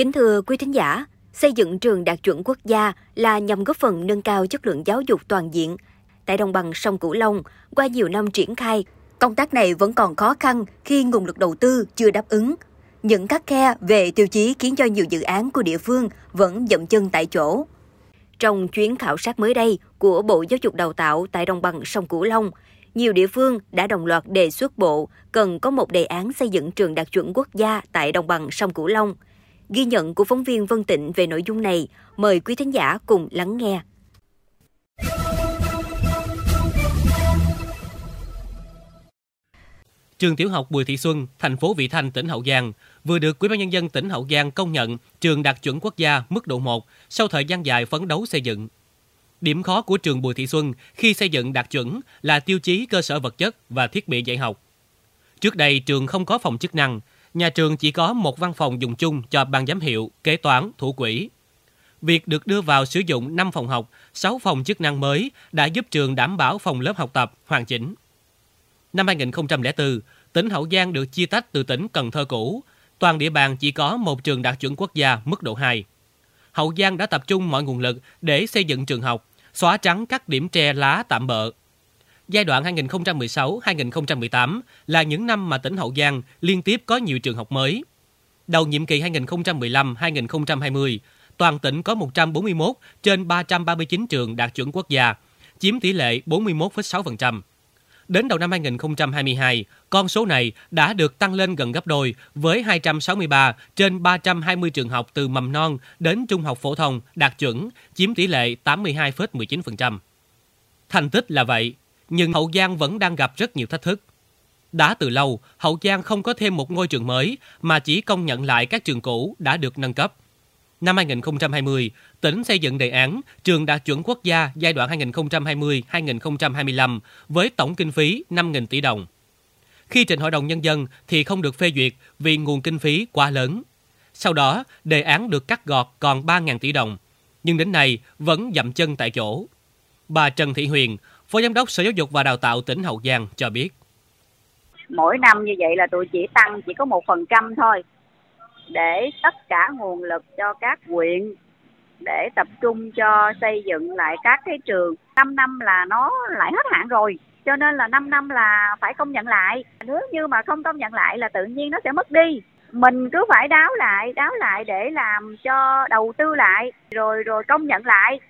Kính thưa quý thính giả, xây dựng trường đạt chuẩn quốc gia là nhằm góp phần nâng cao chất lượng giáo dục toàn diện. Tại đồng bằng sông Cửu Long, qua nhiều năm triển khai, công tác này vẫn còn khó khăn khi nguồn lực đầu tư chưa đáp ứng. Những khắc khe về tiêu chí khiến cho nhiều dự án của địa phương vẫn dậm chân tại chỗ. Trong chuyến khảo sát mới đây của Bộ Giáo dục Đào tạo tại đồng bằng sông Cửu Long, nhiều địa phương đã đồng loạt đề xuất bộ cần có một đề án xây dựng trường đạt chuẩn quốc gia tại đồng bằng sông Cửu Long. Ghi nhận của phóng viên Vân Tịnh về nội dung này, mời quý thính giả cùng lắng nghe. Trường tiểu học Bùi Thị Xuân, thành phố Vị Thanh, tỉnh Hậu Giang vừa được Ủy ban nhân dân tỉnh Hậu Giang công nhận trường đạt chuẩn quốc gia mức độ 1 sau thời gian dài phấn đấu xây dựng. Điểm khó của trường Bùi Thị Xuân khi xây dựng đạt chuẩn là tiêu chí cơ sở vật chất và thiết bị dạy học. Trước đây trường không có phòng chức năng, nhà trường chỉ có một văn phòng dùng chung cho ban giám hiệu, kế toán, thủ quỹ. Việc được đưa vào sử dụng 5 phòng học, 6 phòng chức năng mới đã giúp trường đảm bảo phòng lớp học tập hoàn chỉnh. Năm 2004, tỉnh Hậu Giang được chia tách từ tỉnh Cần Thơ cũ. Toàn địa bàn chỉ có một trường đạt chuẩn quốc gia mức độ 2. Hậu Giang đã tập trung mọi nguồn lực để xây dựng trường học, xóa trắng các điểm tre lá tạm bợ. Giai đoạn 2016-2018 là những năm mà tỉnh Hậu Giang liên tiếp có nhiều trường học mới. Đầu nhiệm kỳ 2015-2020, toàn tỉnh có 141 trên 339 trường đạt chuẩn quốc gia, chiếm tỷ lệ 41,6%. Đến đầu năm 2022, con số này đã được tăng lên gần gấp đôi với 263 trên 320 trường học từ mầm non đến trung học phổ thông đạt chuẩn, chiếm tỷ lệ 82,19%. Thành tích là vậy, nhưng Hậu Giang vẫn đang gặp rất nhiều thách thức. Đã từ lâu, Hậu Giang không có thêm một ngôi trường mới mà chỉ công nhận lại các trường cũ đã được nâng cấp. Năm 2020, tỉnh xây dựng đề án trường đạt chuẩn quốc gia giai đoạn 2020-2025 với tổng kinh phí 5.000 tỷ đồng. Khi trình Hội đồng Nhân dân thì không được phê duyệt vì nguồn kinh phí quá lớn. Sau đó, đề án được cắt gọt còn 3.000 tỷ đồng, nhưng đến nay vẫn dậm chân tại chỗ. Bà Trần Thị Huyền, Phó Giám đốc Sở Giáo dục và Đào tạo tỉnh Hậu Giang cho biết. Mỗi năm như vậy là tụi chỉ tăng chỉ có một phần trăm thôi, để tất cả nguồn lực cho các huyện để tập trung cho xây dựng lại các cái trường. 5 năm là nó lại hết hạn rồi, cho nên là 5 năm là phải công nhận lại. Nếu như mà không công nhận lại là tự nhiên nó sẽ mất đi. Mình cứ phải đáo lại đáo lại để làm cho đầu tư lại, rồi rồi công nhận lại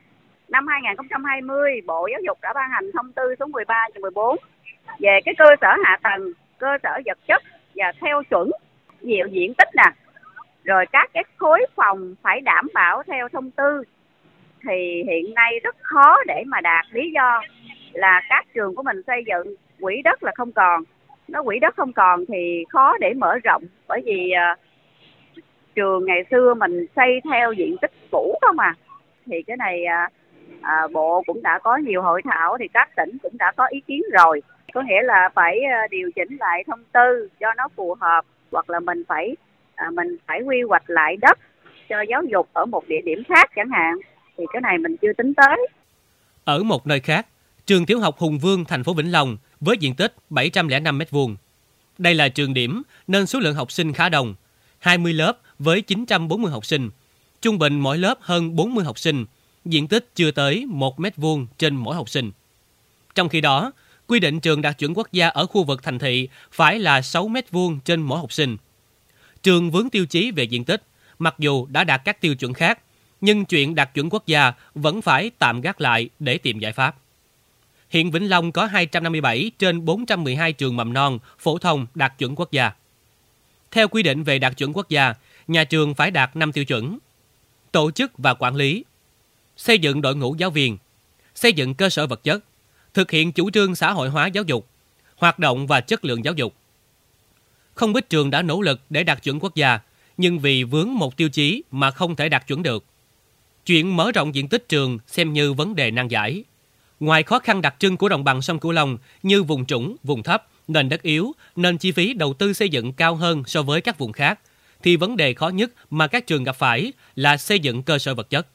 năm 2020 Bộ Giáo dục đã ban hành thông tư số 13 và 14 về cái cơ sở hạ tầng cơ sở vật chất và theo chuẩn nhiều diện tích nè. Rồi các cái khối phòng phải đảm bảo theo thông tư. Thì hiện nay rất khó để mà đạt lý do là các trường của mình xây dựng quỹ đất là không còn. Nó quỹ đất không còn thì khó để mở rộng bởi vì uh, trường ngày xưa mình xây theo diện tích cũ không à. Thì cái này uh, à, bộ cũng đã có nhiều hội thảo thì các tỉnh cũng đã có ý kiến rồi có nghĩa là phải ờ, điều chỉnh lại thông tư cho nó phù hợp hoặc là mình phải à, mình phải quy hoạch lại đất cho giáo dục ở một địa điểm khác chẳng hạn thì cái này mình chưa tính tới. Ở một nơi khác, trường tiểu học Hùng Vương, thành phố Vĩnh Long với diện tích 705 m2. Đây là trường điểm nên số lượng học sinh khá đông, 20 lớp với 940 học sinh. Trung bình mỗi lớp hơn 40 học sinh, diện tích chưa tới 1 mét vuông trên mỗi học sinh. Trong khi đó, quy định trường đạt chuẩn quốc gia ở khu vực thành thị phải là 6 mét vuông trên mỗi học sinh – trường vướng tiêu chí về diện tích, mặc dù đã đạt các tiêu chuẩn khác, nhưng chuyện đạt chuẩn quốc gia vẫn phải tạm gác lại để tìm giải pháp. Hiện Vĩnh Long có 257 trên 412 trường mầm non, phổ thông đạt chuẩn quốc gia. Theo quy định về đạt chuẩn quốc gia, nhà trường phải đạt 5 tiêu chuẩn. Tổ chức và quản lý, xây dựng đội ngũ giáo viên, xây dựng cơ sở vật chất, thực hiện chủ trương xã hội hóa giáo dục, hoạt động và chất lượng giáo dục, không ít trường đã nỗ lực để đạt chuẩn quốc gia, nhưng vì vướng một tiêu chí mà không thể đạt chuẩn được. Chuyện mở rộng diện tích trường xem như vấn đề nan giải. Ngoài khó khăn đặc trưng của đồng bằng sông Cửu Long như vùng trũng, vùng thấp, nền đất yếu, nên chi phí đầu tư xây dựng cao hơn so với các vùng khác, thì vấn đề khó nhất mà các trường gặp phải là xây dựng cơ sở vật chất.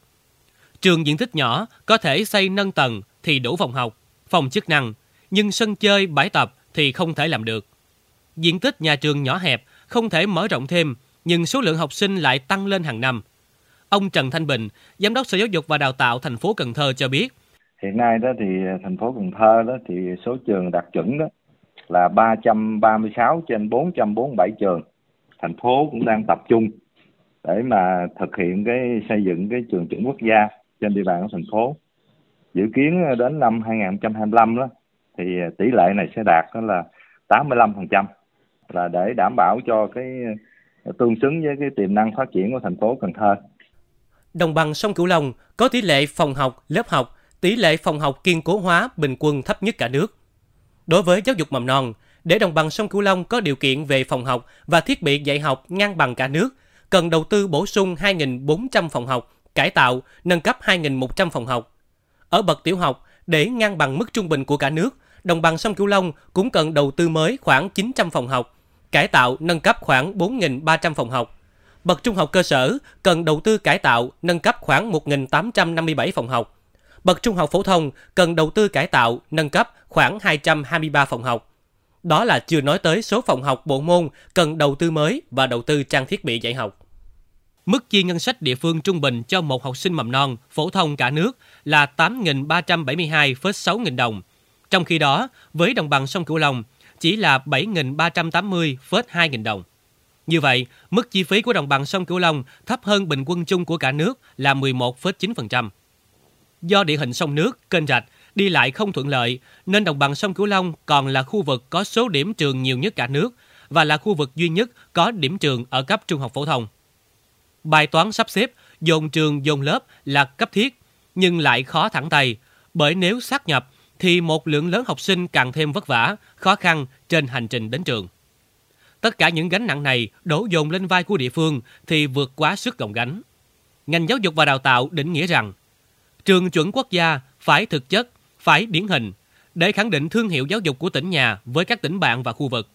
Trường diện tích nhỏ có thể xây nâng tầng thì đủ phòng học, phòng chức năng, nhưng sân chơi, bãi tập thì không thể làm được diện tích nhà trường nhỏ hẹp, không thể mở rộng thêm, nhưng số lượng học sinh lại tăng lên hàng năm. Ông Trần Thanh Bình, Giám đốc Sở Giáo dục và Đào tạo thành phố Cần Thơ cho biết. Hiện nay đó thì ờ, thành phố Cần Thơ đó thì số trường đạt chuẩn đó là 336 trên 447 trường. Thành phố cũng đang tập trung để mà thực hiện cái xây dựng cái trường chuẩn quốc gia trên địa bàn của thành phố. Dự kiến ờ, đến năm 2025 đó thì ờ, tỷ lệ này sẽ đạt đó là 85% là để đảm bảo cho cái ờ, tương xứng với cái tiềm năng phát triển của thành phố Cần Thơ. Đồng bằng sông Cửu Long có tỷ lệ phòng học, lớp học, tỷ lệ phòng học kiên cố hóa bình quân thấp nhất cả nước. Đối với giáo dục mầm non, để đồng bằng sông Cửu Long có điều kiện về phòng học và thiết bị dạy học ngang bằng cả nước, cần đầu tư bổ sung 2.400 phòng học, cải tạo, nâng cấp 2.100 phòng học. Ở bậc tiểu học, để ngang bằng mức trung bình của cả nước, đồng bằng sông Cửu Long cũng cần đầu tư mới khoảng 900 phòng học, cải tạo nâng cấp khoảng 4.300 phòng học. Bậc trung học cơ sở cần đầu tư cải tạo nâng cấp khoảng 1.857 phòng học. Bậc trung học phổ thông cần đầu tư cải tạo nâng cấp khoảng 223 phòng học. Đó là chưa nói tới số phòng học bộ môn cần đầu tư mới và đầu tư trang thiết bị dạy học. Mức chi ngân sách địa phương trung bình cho một học sinh mầm non, phổ thông cả nước là 8.372,6 nghìn đồng. Trong khi đó, với đồng bằng sông Cửu Long chỉ là 7.380,2 nghìn đồng. Như vậy, mức chi phí của đồng bằng sông Cửu Long thấp hơn bình quân chung của cả nước là 11,9%. Do địa hình sông nước, kênh rạch, đi lại không thuận lợi, nên đồng bằng sông Cửu Long còn là khu vực có số điểm trường nhiều nhất cả nước và là khu vực duy nhất có điểm trường ở cấp trung học phổ thông. Bài toán sắp xếp dồn trường dồn lớp là cấp thiết, nhưng lại khó thẳng tay, bởi nếu sát nhập thì một lượng lớn học sinh càng thêm vất vả, khó khăn trên hành trình đến trường. Tất cả những gánh nặng này đổ dồn lên vai của địa phương thì vượt quá sức gồng gánh. Ngành giáo dục và đào tạo định nghĩa rằng trường chuẩn quốc gia phải thực chất, phải điển hình để khẳng định thương hiệu giáo dục của tỉnh nhà với các tỉnh bạn và khu vực.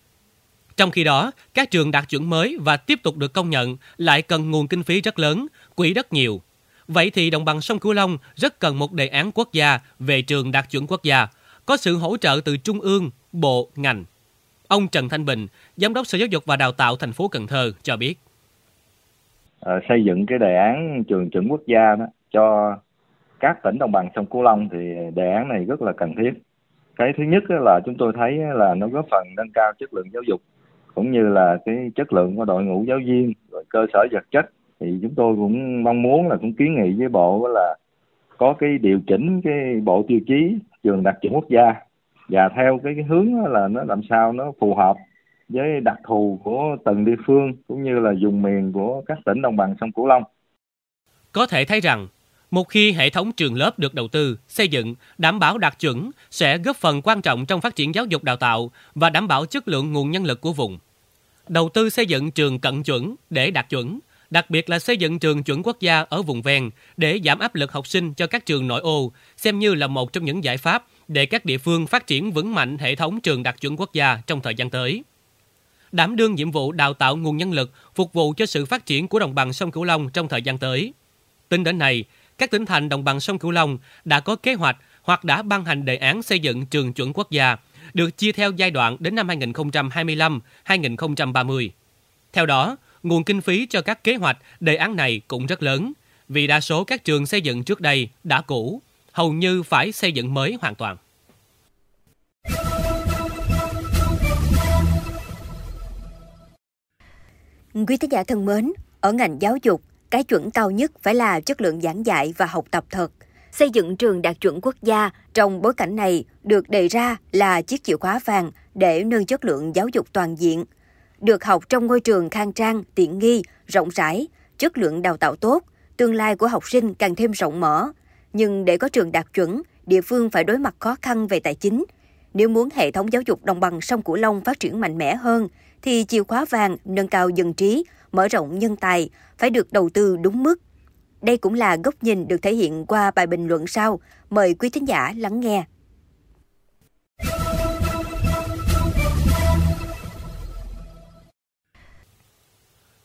Trong khi đó, các trường đạt chuẩn mới và tiếp tục được công nhận lại cần nguồn kinh phí rất lớn, quỹ đất nhiều. Vậy thì đồng bằng sông Cửu Long rất cần một đề án quốc gia về trường đạt chuẩn quốc gia, có sự hỗ trợ từ trung ương, bộ, ngành. Ông Trần Thanh Bình, Giám đốc Sở Giáo dục và Đào tạo thành phố Cần Thơ cho biết. À, xây dựng cái đề án trường chuẩn quốc gia đó cho các tỉnh đồng bằng sông Cửu Long thì đề án này rất là cần thiết. Cái thứ nhất là chúng tôi thấy là nó góp phần nâng cao chất lượng giáo dục cũng như là cái chất lượng của đội ngũ giáo viên rồi cơ sở vật chất thì chúng tôi cũng mong muốn là cũng kiến nghị với bộ là có cái điều chỉnh cái bộ tiêu chí trường đặc chuẩn quốc gia và theo cái, cái hướng là nó làm sao nó phù hợp với đặc thù của từng địa phương cũng như là vùng miền của các tỉnh đồng bằng sông Cửu Long. Có thể thấy rằng, một khi hệ thống trường lớp được đầu tư, xây dựng, đảm bảo đạt chuẩn sẽ góp phần quan trọng trong phát triển giáo dục đào tạo và đảm bảo chất lượng nguồn nhân lực của vùng. Đầu tư xây dựng trường cận chuẩn để đạt chuẩn, đặc biệt là xây dựng trường chuẩn quốc gia ở vùng ven để giảm áp lực học sinh cho các trường nội ô, xem như là một trong những giải pháp để các địa phương phát triển vững mạnh hệ thống trường đạt chuẩn quốc gia trong thời gian tới. Đảm đương nhiệm vụ đào tạo nguồn nhân lực phục vụ cho sự phát triển của đồng bằng sông Cửu Long trong thời gian tới. Tính đến nay, các tỉnh thành đồng bằng sông Cửu Long đã có kế hoạch hoặc đã ban hành đề án xây dựng trường chuẩn quốc gia, được chia theo giai đoạn đến năm 2025-2030. Theo đó, nguồn kinh phí cho các kế hoạch, đề án này cũng rất lớn, vì đa số các trường xây dựng trước đây đã cũ, hầu như phải xây dựng mới hoàn toàn. Quý thính giả thân mến, ở ngành giáo dục, cái chuẩn cao nhất phải là chất lượng giảng dạy và học tập thật. Xây dựng trường đạt chuẩn quốc gia trong bối cảnh này được đề ra là chiếc chìa khóa vàng để nâng chất lượng giáo dục toàn diện. Được học trong ngôi trường khang trang, tiện nghi, rộng rãi, chất lượng đào tạo tốt, tương lai của học sinh càng thêm rộng mở. Nhưng để có trường đạt chuẩn, địa phương phải đối mặt khó khăn về tài chính. Nếu muốn hệ thống giáo dục đồng bằng sông Cửu Long phát triển mạnh mẽ hơn, thì chìa khóa vàng nâng cao dân trí, mở rộng nhân tài phải được đầu tư đúng mức. Đây cũng là góc nhìn được thể hiện qua bài bình luận sau. Mời quý thính giả lắng nghe.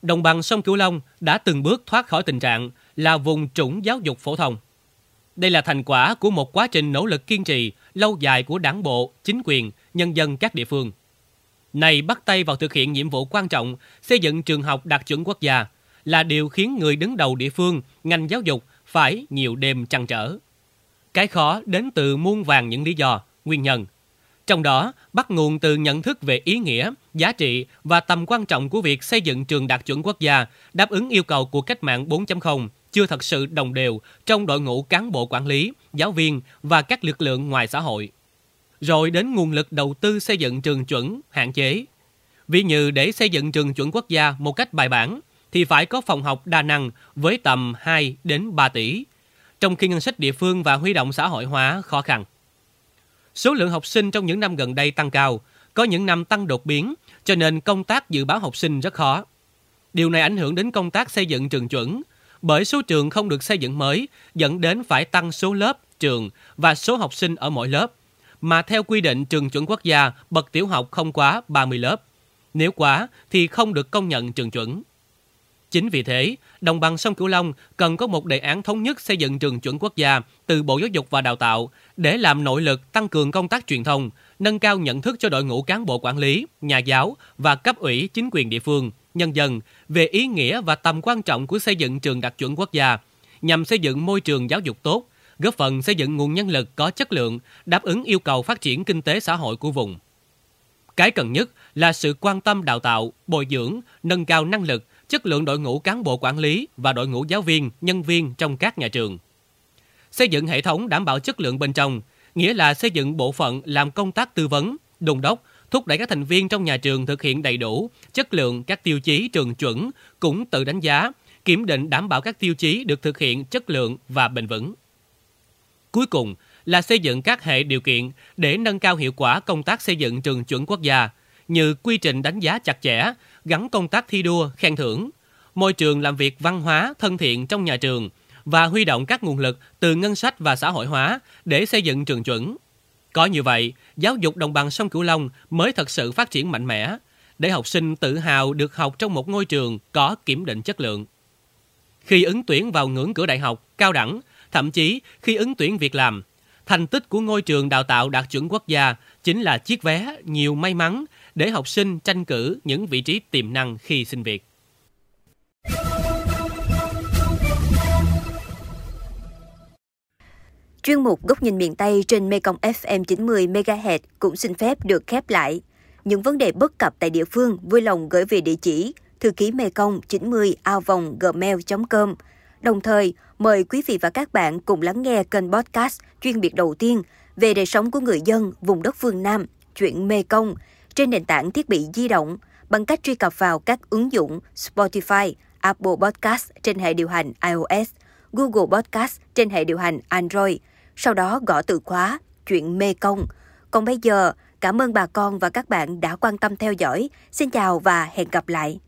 Đồng bằng sông Cửu Long đã từng bước thoát khỏi tình trạng là vùng trũng giáo dục phổ thông. Đây là thành quả của một quá trình nỗ lực kiên trì, lâu dài của đảng bộ, chính quyền, nhân dân các địa phương này bắt tay vào thực hiện nhiệm vụ quan trọng xây dựng trường học đạt chuẩn quốc gia là điều khiến người đứng đầu địa phương, ngành giáo dục phải nhiều đêm trăn trở. Cái khó đến từ muôn vàng những lý do, nguyên nhân. Trong đó, bắt nguồn từ nhận thức về ý nghĩa, giá trị và tầm quan trọng của việc xây dựng trường đạt chuẩn quốc gia đáp ứng yêu cầu của cách mạng 4.0 chưa thật sự đồng đều trong đội ngũ cán bộ quản lý, giáo viên và các lực lượng ngoài xã hội. Rồi đến nguồn lực đầu tư xây dựng trường chuẩn, hạn chế. Ví như để xây dựng trường chuẩn quốc gia một cách bài bản, thì phải có phòng học đa năng với tầm 2 đến 3 tỷ, trong khi ngân sách địa phương và huy động xã hội hóa khó khăn. Số lượng học sinh trong những năm gần đây tăng cao, có những năm tăng đột biến, cho nên công tác dự báo học sinh rất khó. Điều này ảnh hưởng đến công tác xây dựng trường chuẩn, bởi số trường không được xây dựng mới dẫn đến phải tăng số lớp, trường và số học sinh ở mỗi lớp, mà theo quy định trường chuẩn quốc gia bậc tiểu học không quá 30 lớp. Nếu quá thì không được công nhận trường chuẩn. Chính vì thế, đồng bằng sông Cửu Long cần có một đề án thống nhất xây dựng trường chuẩn quốc gia từ Bộ Giáo dục và Đào tạo để làm nội lực tăng cường công tác truyền thông, nâng cao nhận thức cho đội ngũ cán bộ quản lý, nhà giáo và cấp ủy chính quyền địa phương, nhân dân về ý nghĩa và tầm quan trọng của xây dựng trường đạt chuẩn quốc gia nhằm xây dựng môi trường giáo dục tốt, góp phần xây dựng nguồn nhân lực có chất lượng, đáp ứng yêu cầu phát triển kinh tế xã hội của vùng. Cái cần nhất là sự quan tâm đào tạo, bồi dưỡng, nâng cao năng lực, chất lượng đội ngũ cán bộ quản lý và đội ngũ giáo viên, nhân viên trong các nhà trường. Xây dựng hệ thống đảm bảo chất lượng bên trong, nghĩa là xây dựng bộ phận làm công tác tư vấn, đồn đốc, thúc đẩy các thành viên trong nhà trường thực hiện đầy đủ chất lượng các tiêu chí trường chuẩn, cũng tự đánh giá, kiểm định đảm bảo các tiêu chí được thực hiện chất lượng và bền vững. Cuối cùng là xây dựng các hệ điều kiện để nâng cao hiệu quả công tác xây dựng trường chuẩn quốc gia, như quy trình đánh giá chặt chẽ, gắn công tác thi đua, khen thưởng, môi trường làm việc văn hóa, thân thiện trong nhà trường và huy động các nguồn lực từ ngân sách và xã hội hóa để xây dựng trường chuẩn. Có như vậy, giáo dục đồng bằng sông Cửu Long mới thật sự phát triển mạnh mẽ, để học sinh tự hào được học trong một ngôi trường có kiểm định chất lượng. Khi ứng tuyển vào ngưỡng cửa đại học, cao đẳng, thậm chí khi ứng tuyển việc làm, thành tích của ngôi trường đào tạo đạt chuẩn quốc gia chính là chiếc vé nhiều may mắn để học sinh tranh cử những vị trí tiềm năng khi xin việc. Chuyên mục Góc nhìn miền Tây trên Mekong FM 90 MHz cũng xin phép được khép lại. Những vấn đề bất cập tại địa phương vui lòng gửi về địa chỉ thư ký mekong 90 ao vòng gmail.com. Đồng thời, mời quý vị và các bạn cùng lắng nghe kênh podcast chuyên biệt đầu tiên về đời sống của người dân vùng đất phương Nam, chuyện Mê Công trên nền tảng thiết bị di động bằng cách truy cập vào các ứng dụng Spotify, Apple Podcast trên hệ điều hành iOS, Google Podcast trên hệ điều hành Android, sau đó gõ từ khóa chuyện Mê Công. Còn bây giờ, cảm ơn bà con và các bạn đã quan tâm theo dõi. Xin chào và hẹn gặp lại.